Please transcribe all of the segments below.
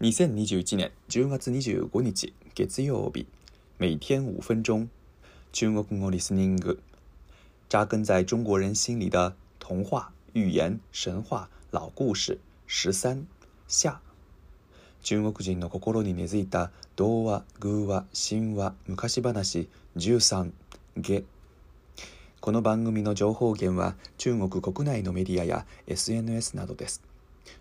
2021年10月25日月曜日每天分钟中国語リスニング扎根在中国人心里的童话、言、神老故事下中国人の心に根付いた童話、偶話、神話、昔話13下この番組の情報源は中国国内のメディアや SNS などです。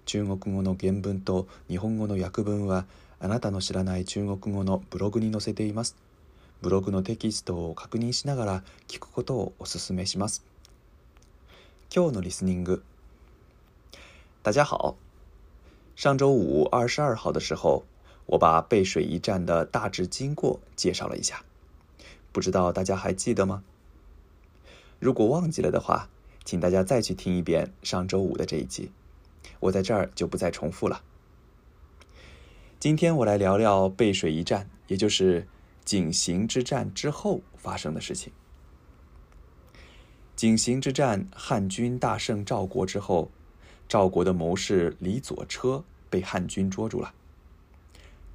中国語の原文と日本語の訳文はあなたの知らない中国語のブログに載せています。ブログのテキストを確認しながら聞くことをお勧めします。今日のリスニング。大家好。上周五二十二号的时候，我把背水一战的大致经过介绍了一下，不知道大家还记得吗？如果忘记了的话，请大家再去听一遍上周五的这一集。我在这儿就不再重复了。今天我来聊聊背水一战，也就是井陉之战之后发生的事情。井陉之战，汉军大胜赵国之后，赵国的谋士李左车被汉军捉住了。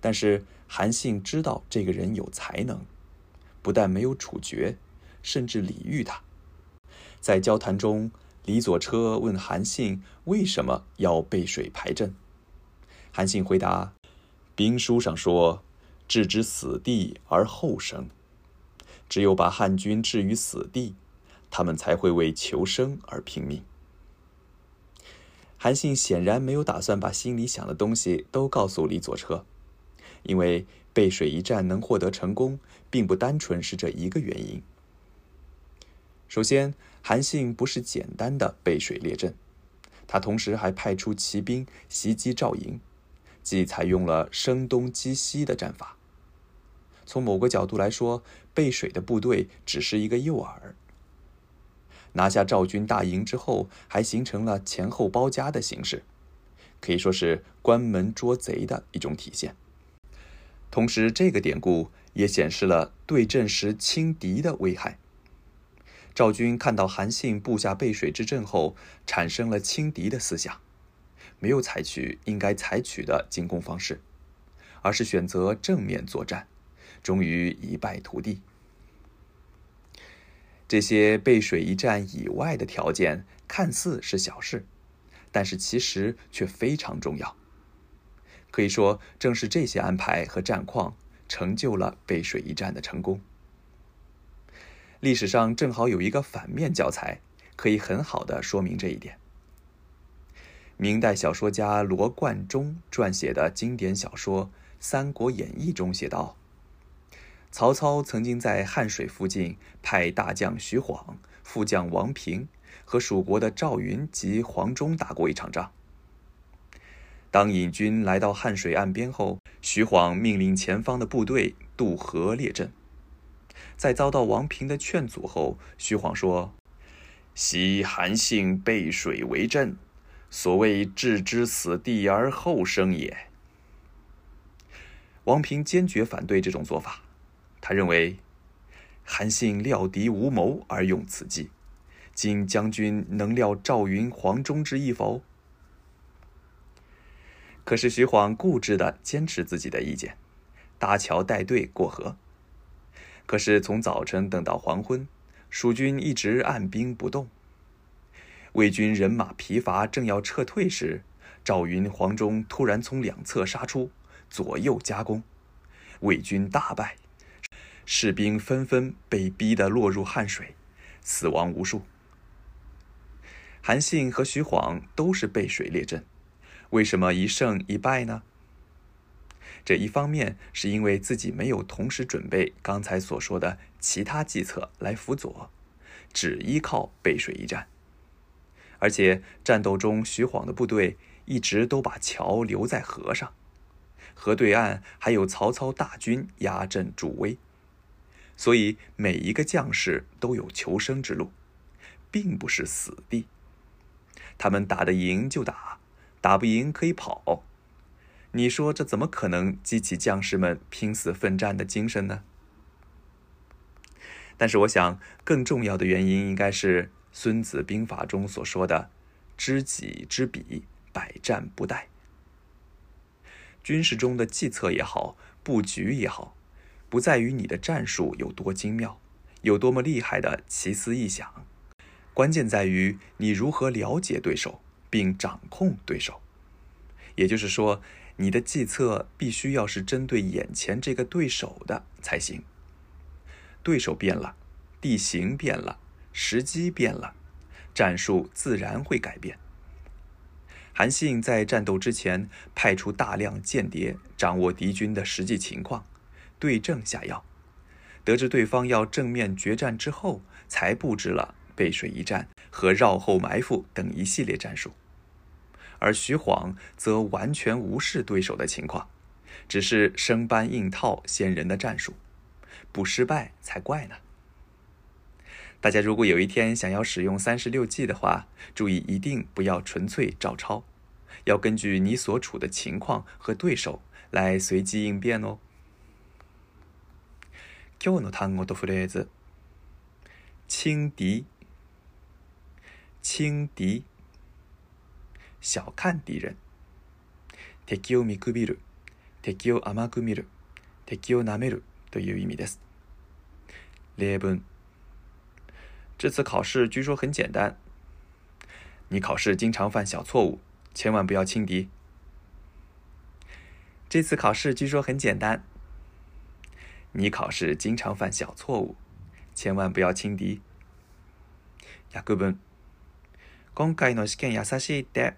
但是韩信知道这个人有才能，不但没有处决，甚至礼遇他，在交谈中。李左车问韩信为什么要背水排阵？韩信回答：“兵书上说，置之死地而后生。只有把汉军置于死地，他们才会为求生而拼命。”韩信显然没有打算把心里想的东西都告诉李左车，因为背水一战能获得成功，并不单纯是这一个原因。首先。韩信不是简单的背水列阵，他同时还派出骑兵袭击赵营，即采用了声东击西的战法。从某个角度来说，背水的部队只是一个诱饵。拿下赵军大营之后，还形成了前后包夹的形式，可以说是关门捉贼的一种体现。同时，这个典故也显示了对阵时轻敌的危害。赵军看到韩信布下背水之阵后，产生了轻敌的思想，没有采取应该采取的进攻方式，而是选择正面作战，终于一败涂地。这些背水一战以外的条件看似是小事，但是其实却非常重要。可以说，正是这些安排和战况成就了背水一战的成功。历史上正好有一个反面教材，可以很好的说明这一点。明代小说家罗贯中撰写的经典小说《三国演义》中写道：，曹操曾经在汉水附近派大将徐晃、副将王平和蜀国的赵云及黄忠打过一场仗。当引军来到汉水岸边后，徐晃命令前方的部队渡河列阵。在遭到王平的劝阻后，徐晃说：“昔韩信背水为阵，所谓置之死地而后生也。”王平坚决反对这种做法，他认为，韩信料敌无谋而用此计，今将军能料赵云、黄忠之意否？可是徐晃固执地坚持自己的意见，搭桥带队过河。可是从早晨等到黄昏，蜀军一直按兵不动。魏军人马疲乏，正要撤退时，赵云、黄忠突然从两侧杀出，左右夹攻，魏军大败，士兵纷纷被逼得落入汉水，死亡无数。韩信和徐晃都是背水列阵，为什么一胜一败呢？这一方面是因为自己没有同时准备刚才所说的其他计策来辅佐，只依靠背水一战。而且战斗中，徐晃的部队一直都把桥留在河上，河对岸还有曹操大军压阵助威，所以每一个将士都有求生之路，并不是死地。他们打得赢就打，打不赢可以跑。你说这怎么可能激起将士们拼死奋战的精神呢？但是，我想更重要的原因应该是《孙子兵法》中所说的“知己知彼，百战不殆”。军事中的计策也好，布局也好，不在于你的战术有多精妙，有多么厉害的奇思异想，关键在于你如何了解对手，并掌控对手。也就是说。你的计策必须要是针对眼前这个对手的才行。对手变了，地形变了，时机变了，战术自然会改变。韩信在战斗之前派出大量间谍，掌握敌军的实际情况，对症下药。得知对方要正面决战之后，才布置了背水一战和绕后埋伏等一系列战术。而徐晃则完全无视对手的情况，只是生搬硬套先人的战术，不失败才怪呢。大家如果有一天想要使用三十六计的话，注意一定不要纯粹照抄，要根据你所处的情况和对手来随机应变哦。轻敌，轻敌。小看敌人。敵を見くびる、敵を甘く見る、敵を舐めるという意味です。例文。这次考试据说很简单。你考试经常犯小错误，千万不要轻敌。这次考试据说很简单。你考试经常犯小错误，千万不要轻敌。訳文。今回の試験優しいって。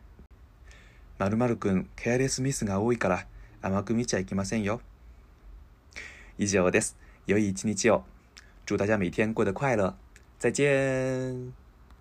〇〇くん、ケアレスミスが多いから甘く見ちゃいけませんよ。以上です。良い一日を。祝大家每天过得快乐。再见。